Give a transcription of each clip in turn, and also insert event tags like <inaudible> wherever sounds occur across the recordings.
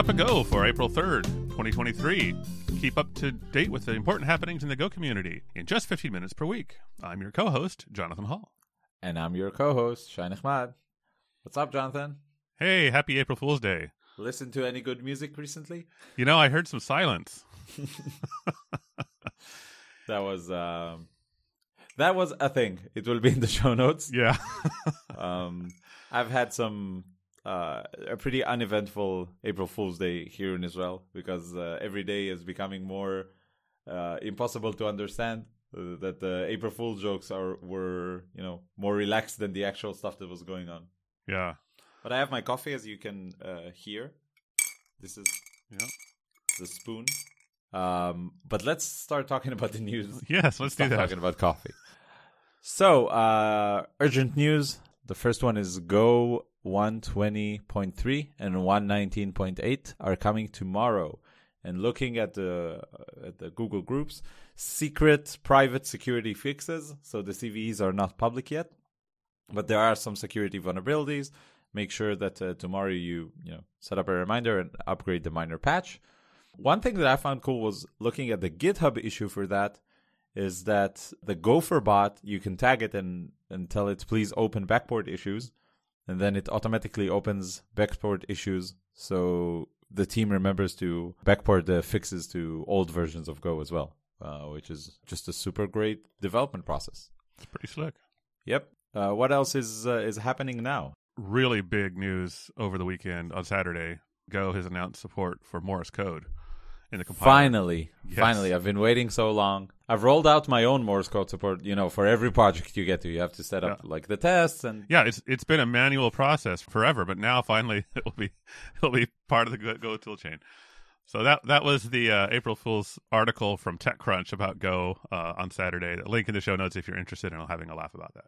Cup O Go for April 3rd, 2023. Keep up to date with the important happenings in the Go community in just 15 minutes per week. I'm your co host, Jonathan Hall. And I'm your co host, Shay Nehmad. What's up, Jonathan? Hey, happy April Fool's Day. Listen to any good music recently? You know, I heard some silence. <laughs> <laughs> that was um, that was a thing. It will be in the show notes. Yeah. <laughs> um, I've had some uh, a pretty uneventful April Fool's Day here in Israel because uh, every day is becoming more uh, impossible to understand. Uh, that the April Fool jokes are were you know more relaxed than the actual stuff that was going on. Yeah. But I have my coffee, as you can uh, hear. This is Yeah. the spoon. Um, but let's start talking <laughs> about the news. Yes, let's do that. talking about coffee. So, uh, urgent news. The first one is Go 120.3 and 119.8 are coming tomorrow. And looking at the at the Google groups, secret private security fixes. So the CVEs are not public yet, but there are some security vulnerabilities. Make sure that uh, tomorrow you you know set up a reminder and upgrade the minor patch. One thing that I found cool was looking at the GitHub issue for that is that the Gopher bot you can tag it and and tell it please open backport issues, and then it automatically opens backport issues. So the team remembers to backport the fixes to old versions of Go as well, uh, which is just a super great development process. It's pretty slick. Yep. Uh, what else is uh, is happening now? Really big news over the weekend on Saturday. Go has announced support for Morse code in the compiler. Finally, Yes. finally, I've been waiting so long. I've rolled out my own Morse code support. You know, for every project you get to, you have to set up like the tests and Yeah, it's it's been a manual process forever, but now finally <laughs> it will be <laughs> it'll be part of the Go, Go tool chain. So that that was the uh, April Fool's article from TechCrunch about Go uh, on Saturday. The link in the show notes if you're interested in having a laugh about that.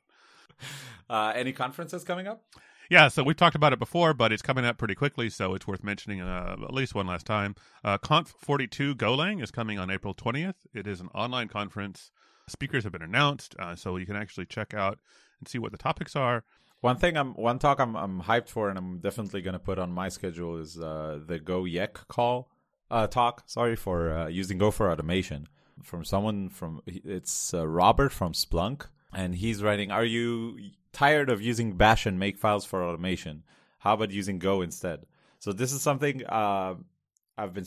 uh, any conferences coming up. Yeah, so we've talked about it before, but it's coming up pretty quickly, so it's worth mentioning uh, at least one last time. Uh, Conf 42 Golang is coming on April 20th. It is an online conference. Speakers have been announced, uh, so you can actually check out and see what the topics are. One thing I'm one talk I'm I'm hyped for and I'm definitely gonna put on my schedule is uh, the Go Yek call uh, talk. Sorry for uh, using Go for automation from someone from it's uh, Robert from Splunk and he's writing. Are you tired of using Bash and make files for automation? How about using Go instead? So this is something uh, I've been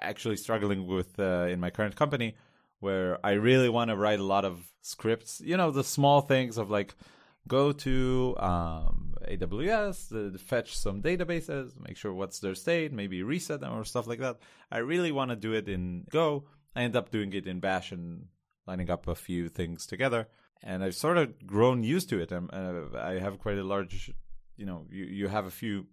actually struggling with uh, in my current company, where I really want to write a lot of scripts. You know, the small things of like go to um, AWS, fetch some databases, make sure what's their state, maybe reset them or stuff like that. I really want to do it in Go. I end up doing it in Bash and lining up a few things together. And I've sort of grown used to it. I'm, uh, I have quite a large, you know, you, you have a few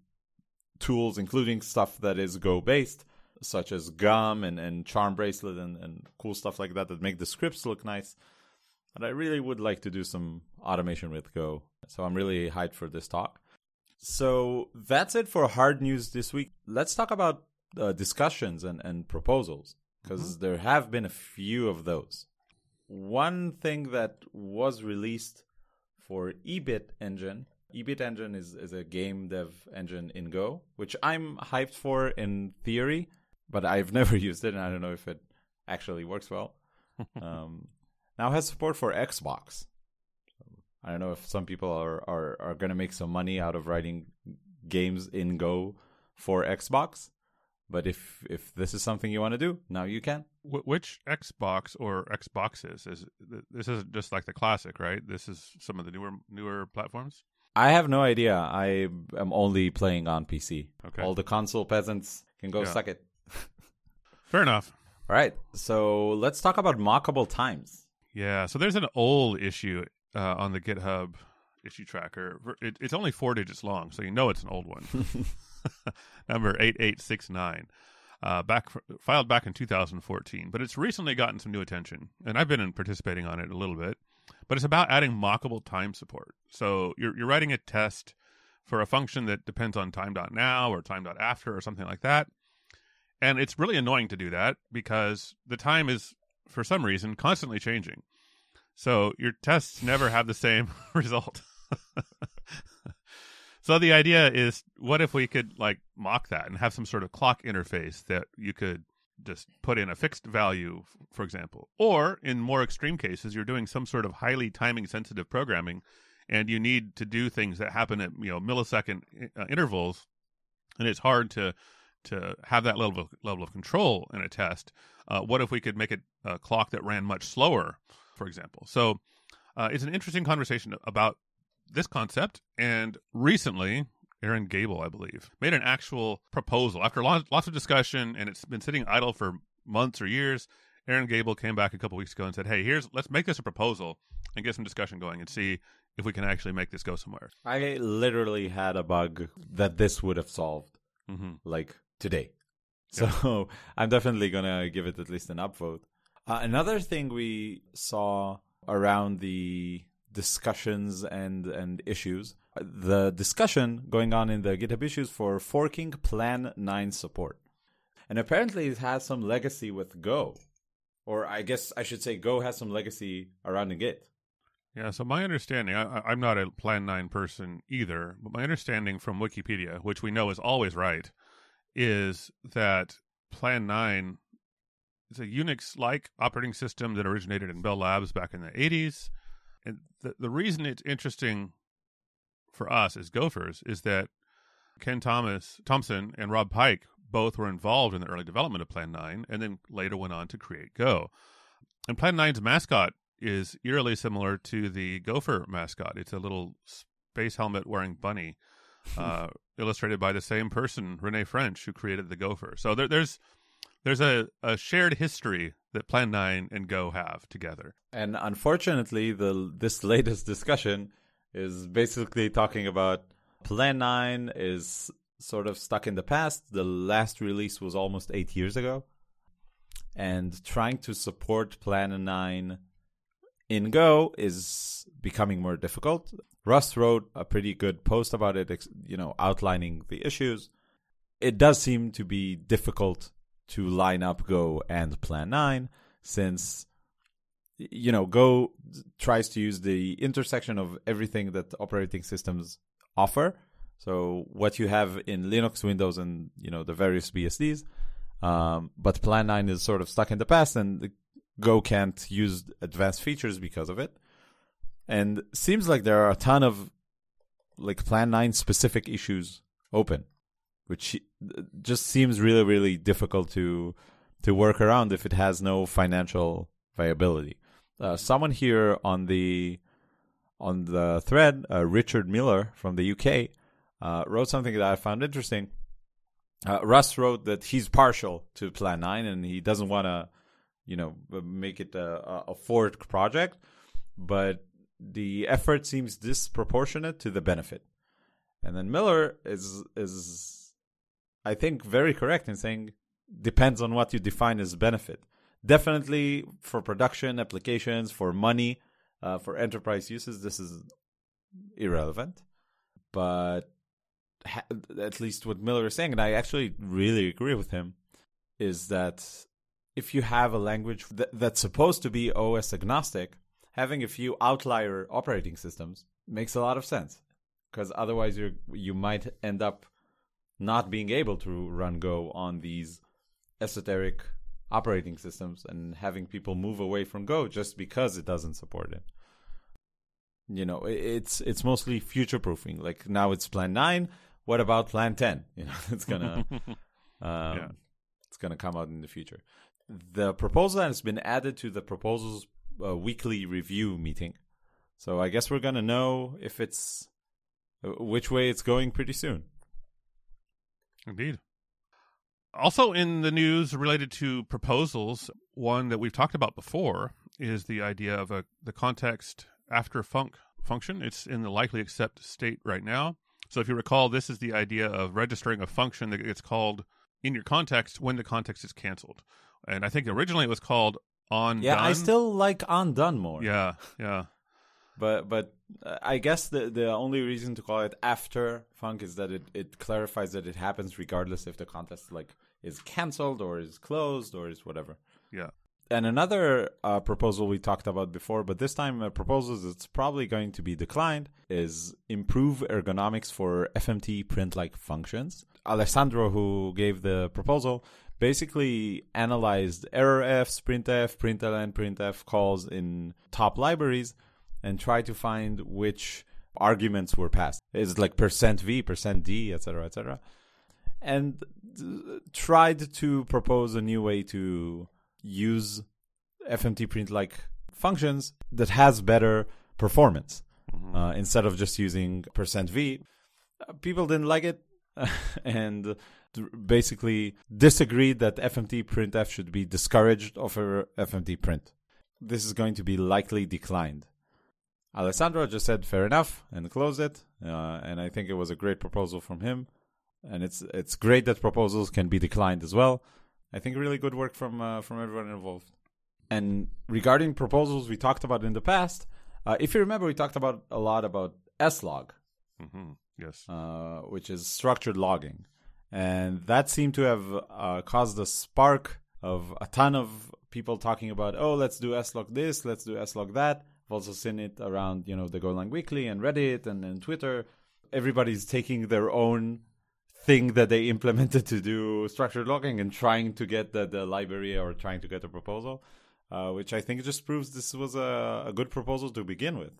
tools, including stuff that is Go based, such as Gum and, and Charmbracelet and, and cool stuff like that that make the scripts look nice. But I really would like to do some automation with Go. So I'm really hyped for this talk. So that's it for hard news this week. Let's talk about uh, discussions and, and proposals because there have been a few of those. One thing that was released for eBit Engine, Ebitengine is, is a game dev engine in Go, which I'm hyped for in theory, but I've <laughs> never used it and I don't know if it actually works well. <laughs> um, now has support for Xbox. I don't know if some people are are, are going to make some money out of writing games in Go for Xbox, but if if this is something you want to do, now you can. Wh- which Xbox or Xboxes is this? Isn't just like the classic, right? This is some of the newer newer platforms. I have no idea. I am only playing on PC. Okay. All the console peasants can go Yeah. suck it. Fair enough. <laughs> All right. So let's talk about mockable times. Yeah. So there's an old issue uh, on the GitHub issue tracker. It, it's only four digits long, so you know it's an old one. <laughs> <laughs> Number eight eight six nine. Uh, back filed back in 2014, but it's recently gotten some new attention, and I've been in participating on it a little bit. But it's about adding mockable time support. So you're you're writing a test for a function that depends on time.now or time.after or something like that, and it's really annoying to do that because the time is for some reason constantly changing. So your tests never have the same <laughs> result. <laughs> So the idea is, what if we could like mock that and have some sort of clock interface that you could just put in a fixed value, for example, or in more extreme cases, you're doing some sort of highly timing sensitive programming, and you need to do things that happen at you know millisecond uh, intervals, and it's hard to to have that level of, level of control in a test. Uh, what if we could make it a clock that ran much slower, for example? So uh, it's an interesting conversation about this concept. And recently, Aaron Gable, I believe, made an actual proposal after lots, lots of discussion, and it's been sitting idle for months or years. Aaron Gable came back a couple weeks ago and said, "Hey, here's let's make this a proposal and get some discussion going and see if we can actually make this go somewhere." I literally had a bug that this would have solved, Mm-hmm. like today. So <laughs> I'm definitely gonna give it at least an upvote. Uh, another thing we saw around the discussions and and issues, the discussion going on in the GitHub issues for forking Plan Nine support, and apparently it has some legacy with Go, or I guess I should say Go has some legacy around in Git. Yeah, so my understanding, I, I'm not a Plan 9 person either, but my understanding from Wikipedia, which we know is always right, is that Plan 9 is a Unix like operating system that originated in Bell Labs back in the 80s. And the, the reason it's interesting for us as gophers is that Ken Thomas Thompson and Rob Pike both were involved in the early development of Plan 9 and then later went on to create Go. And Plan 9's mascot is eerily similar to the Gopher mascot. It's a little space helmet wearing bunny, <laughs> uh, illustrated by the same person, Renee French, who created the Gopher. So there, there's there's a, a shared history that Plan 9 and Go have together. And unfortunately, the this latest discussion is basically talking about Plan 9 is sort of stuck in the past. The last release was almost 8 years ago. And trying to support Plan 9 in Go is becoming more difficult. Russ wrote a pretty good post about it, you know, outlining the issues. It does seem to be difficult to line up Go and Plan 9 since you know Go tries to use the intersection of everything that operating systems offer. So what you have in Linux, Windows, and you know the various BSDs, um, but Plan 9 is sort of stuck in the past, and Go can't use advanced features because of it. And seems like there are a ton of like Plan 9 specific issues open, which just seems really really difficult to to work around if it has no financial viability. Uh, someone here on the on the thread, uh, Richard Miller from the UK, uh, wrote something that I found interesting. Uh, Russ wrote that he's partial to Plan 9 and he doesn't want to you know make it a, a fork project but the effort seems disproportionate to the benefit. And then miller is is i think very correct in saying depends on what you define as benefit. Definitely for production applications for money uh, for enterprise uses this is irrelevant. But ha- at least what miller is saying and i actually really agree with him is that if you have a language that, that's supposed to be OS agnostic, having a few outlier operating systems makes a lot of sense. Because otherwise, you you might end up not being able to run Go on these esoteric operating systems and having people move away from Go just because it doesn't support it. You know, it's it's mostly future proofing. Like now it's Plan Nine. What about Plan Ten? <laughs> You know, it's gonna <laughs> um, yeah. it's gonna come out in the future the proposal has been added to the proposals uh, weekly review meeting. So I guess we're gonna know if it's uh, which way it's going pretty soon. Indeed. Also in the news related to proposals, one that we've talked about before is the idea of a the context after func function. It's in the likely accept state right now. So if you recall, this is the idea of registering a function that gets called in your context when the context is canceled and I think originally it was called Yeah. I still like on done more. Yeah, yeah. But but uh, I guess the the only reason to call it after func is that it, it clarifies that it happens regardless if the context like is canceled or is closed or is whatever. Yeah. And another uh, proposal we talked about before, but this time a proposal that's probably going to be declined, is improve ergonomics for FMT print-like functions. Alessandro, who gave the proposal, basically analyzed errorfs, printf, println, printf calls in top libraries and tried to find which arguments were passed. Is like percent %v, percent %d, etc., etc., and tried to propose a new way to use FMT print like functions that has better performance mm-hmm. uh, instead of just using percent %v. People didn't like it <laughs> and basically disagreed that FMT printf should be discouraged over FMT print. This is going to be likely declined. Alessandro just said fair enough and closed it, uh, and I think it was a great proposal from him. And it's it's great that proposals can be declined as well. I think really good work from uh, from everyone involved. And regarding proposals we talked about in the past, uh, if you remember, we talked about a lot about slog. Mm-hmm. Yes, uh, which is structured logging, and that seemed to have uh, caused a spark of a ton of people talking about, oh, let's do slog this, let's do slog that. I've also seen it around, you know, the Golang Weekly and Reddit and, and Twitter. Everybody's taking their own thing that they <laughs> implemented to do structured logging and trying to get the, the library or trying to get a proposal, uh, which I think just proves this was a, a, good proposal to begin with.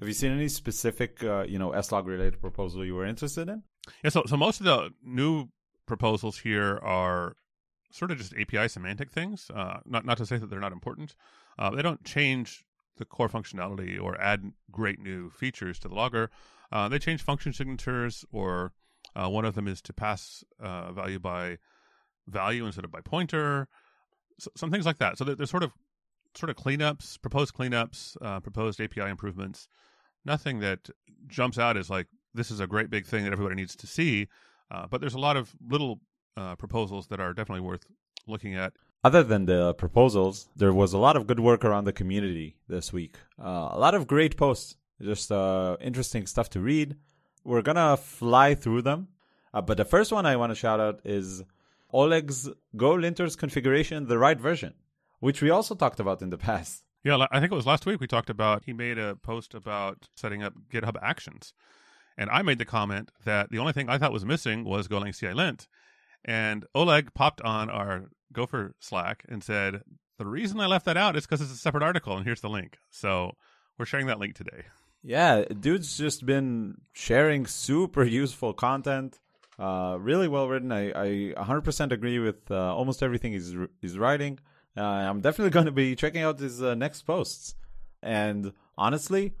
Have you seen any specific, uh, you know, slog related proposal you were interested in? Yeah, so so most of the new proposals here are sort of just API semantic things. Uh, not not to say that they're not important. Uh, they don't change the core functionality or add great new features to the logger. Uh, they change function signatures or uh, one of them is to pass uh, value by value instead of by pointer. So, some things like that. So they're there's sort of sort of cleanups, proposed cleanups, uh, proposed API improvements. Nothing that jumps out as like this is a great big thing that everybody needs to see. Uh, but there's a lot of little uh, proposals that are definitely worth looking at. Other than the proposals, there was a lot of good work around the community this week. Uh, a lot of great posts, just interesting stuff to read we're gonna fly through them. Uh, but the first one I want to shout out is Oleg's Go linters configuration, the right version, which we also talked about in the <laughs> past. Yeah, I think it was last week we talked about. He made a post about setting up GitHub Actions, and I made the comment that the only thing I thought was missing was golangci-lint. And Oleg popped on our Gopher Slack and said, "The reason I left that out is because it's a separate article, and here's the link." So we're sharing that link today. Yeah, dude's just been sharing super <laughs> useful content. Uh, really well written. I, I 100% agree with uh, almost everything he's he's writing. Uh, I'm definitely <laughs> going to be checking out his uh, next posts. And honestly,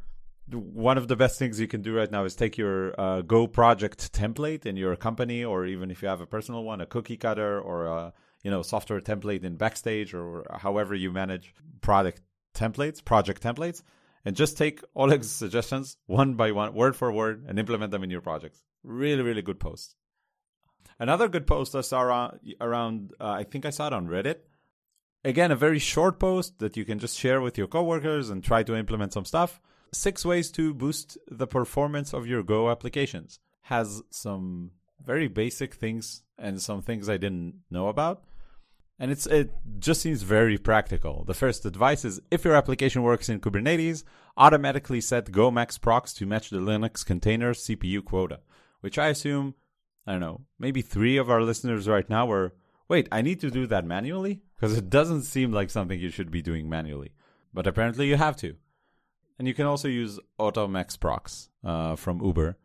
one of the best things you can do right now is take your uh, Go project template in your company, or even if you have a personal one, a cookie cutter or a you know software template in Backstage or however you manage product templates, project templates and just take Oleg's suggestions one by one, word for word, and implement them in your projects. Really, really good post. Another good post I saw around, uh, I think I saw it on Reddit. Again, a very short post that you can just share with your coworkers and try to implement some stuff. Six ways to boost the performance of your Go applications. Has some very basic things and some things I didn't know about and it's it just seems very practical. The first advice is if your application works in Kubernetes, automatically set GOMAXPROCS to match the Linux container CPU quota, which I assume I don't know, maybe 3 of our listeners right now were wait, I need to do that manually because it doesn't seem like something you should be doing manually. But apparently you have to. And you can also use automaxprocs uh, from Uber,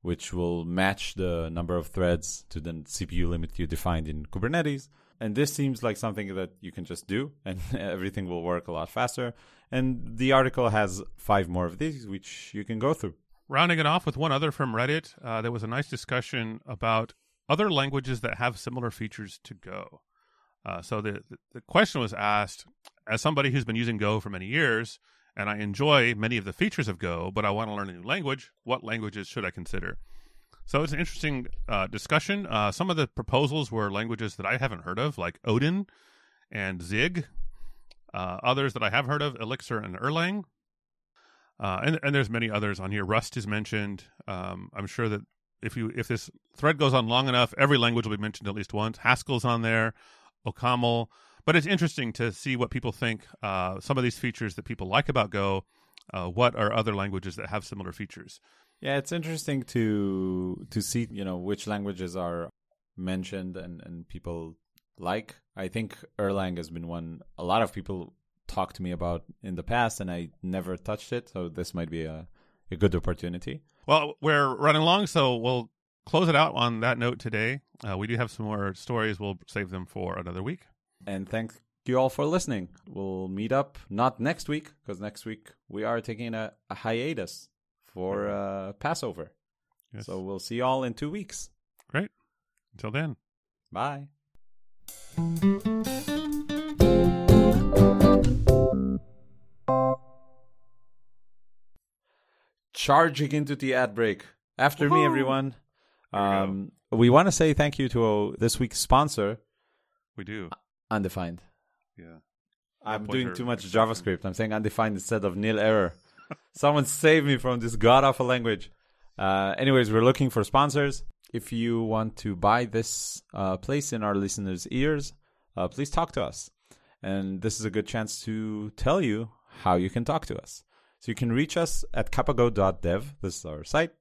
which will match the number of threads to the CPU limit you defined in Kubernetes and this seems like something that you can just do <laughs> and everything will work a lot faster. And the article has five more of these, which you can go through. Rounding it off with one other from Reddit, uh, there was a nice discussion about other languages that have similar features to Go. Uh, so the, the question was asked as somebody who's been using Go for many years, and I enjoy many of the features of Go, but I want to learn a new language. What languages should I consider? So it's an interesting uh, discussion. Uh, some of the proposals were languages that I haven't heard of, like Odin and Zig. Uh, others that I have heard of, Elixir and Erlang. Uh, and, and there's many others on here. Rust is mentioned. Um, I'm sure that if you if this thread goes on long enough, every language will be mentioned at least once. Haskell's on there, OCaml. But it's interesting to see what people think. Uh, some of these features that people like about Go. Uh, what are other languages that have similar features? Yeah, it's interesting to to see you know which languages are mentioned and and people like. I think Erlang has been one a lot of people talked to me about in the past, and I never touched it. So this might be a a good opportunity. Well, we're running long, so we'll close it out on that note today. Uh, we do have some more stories. We'll save them for another week. And thank you all for listening. We'll meet up not next week because next week we are taking a, a hiatus for uh, Passover. Yes. So we'll see you all in two weeks. Great. Until then. Bye. Charging into the ad break. After me, everyone. We. Um, we want to say thank you to uh, this week's sponsor, We do. Undefined. Yeah. I'm pointer doing too much. JavaScript. I'm saying undefined instead of nil error. <laughs> Someone save me from this god awful language. Uh, anyways, we're looking for sponsors. If you want to buy this uh, place in our listeners' ears, uh, please talk to us. And this is a good chance to tell you how you can talk to us. So you can reach us at cupogo.dev. This is our site.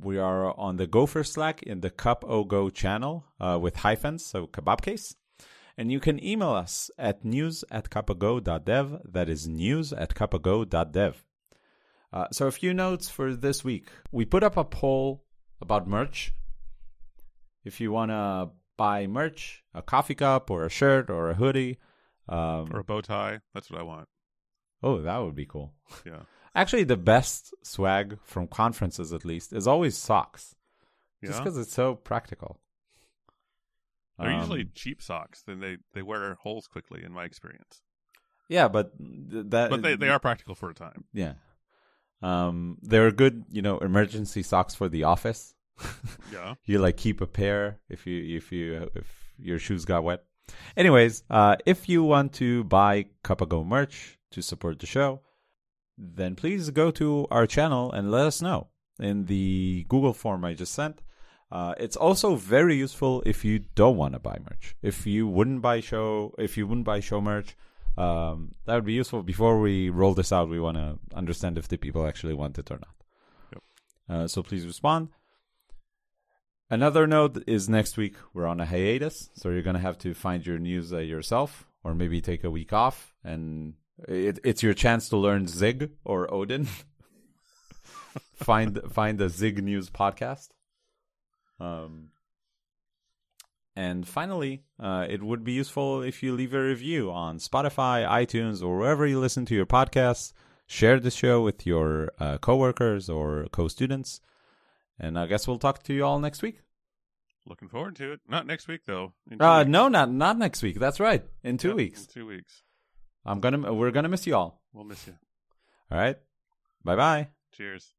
We are on the Gopher Slack in the Cup O Go channel uh, with hyphens, so kebab case. And you can email us at news at cupogo.dev. That is news at cupogo.dev. Uh, so a few notes for this week. We put up a poll about merch. If you want to buy merch, a coffee cup or a shirt or a hoodie. Um, Or a bow tie. That's what I want. oh, that would be cool. Yeah. <laughs> Actually, the best swag from conferences, at least, is always socks. Just Yeah. because it's so practical. They're Um, usually cheap socks. Then they, they wear holes quickly, in my experience. yeah, but th- that But they, they are practical for a time. Yeah. Um, they're good, you know, emergency socks for the office. <laughs> Yeah. You like keep a pair if you if you if your shoes got wet. Anyways, uh, if you want to buy Cup of Go merch to support the show, then please go to our channel and let us know in the Google form I just sent. Uh, it's also very useful if you don't want to buy merch. If you wouldn't buy show, if you wouldn't buy show merch, um, that would be useful. Before we roll this out, we want to understand if the people actually want it or not. Yep. Uh, so please respond. Another note is next week we're on a hiatus, so you're gonna have to find your news uh, yourself, or maybe take a week off, and it, it's your chance to learn Zig or Odin. <laughs> find find the Zig News podcast. Um, and finally, uh, it would be useful if you leave a review on Spotify, iTunes, or wherever you listen to your podcasts. Share the show with your uh, coworkers or co-students. And I guess we'll talk to you all next week. Looking forward to it. Not next week though. Uh, weeks. no, not not next week. That's right. In two Yep, weeks. In two weeks. I'm gonna we're gonna miss you all. We'll miss you. All right. Bye bye. Cheers.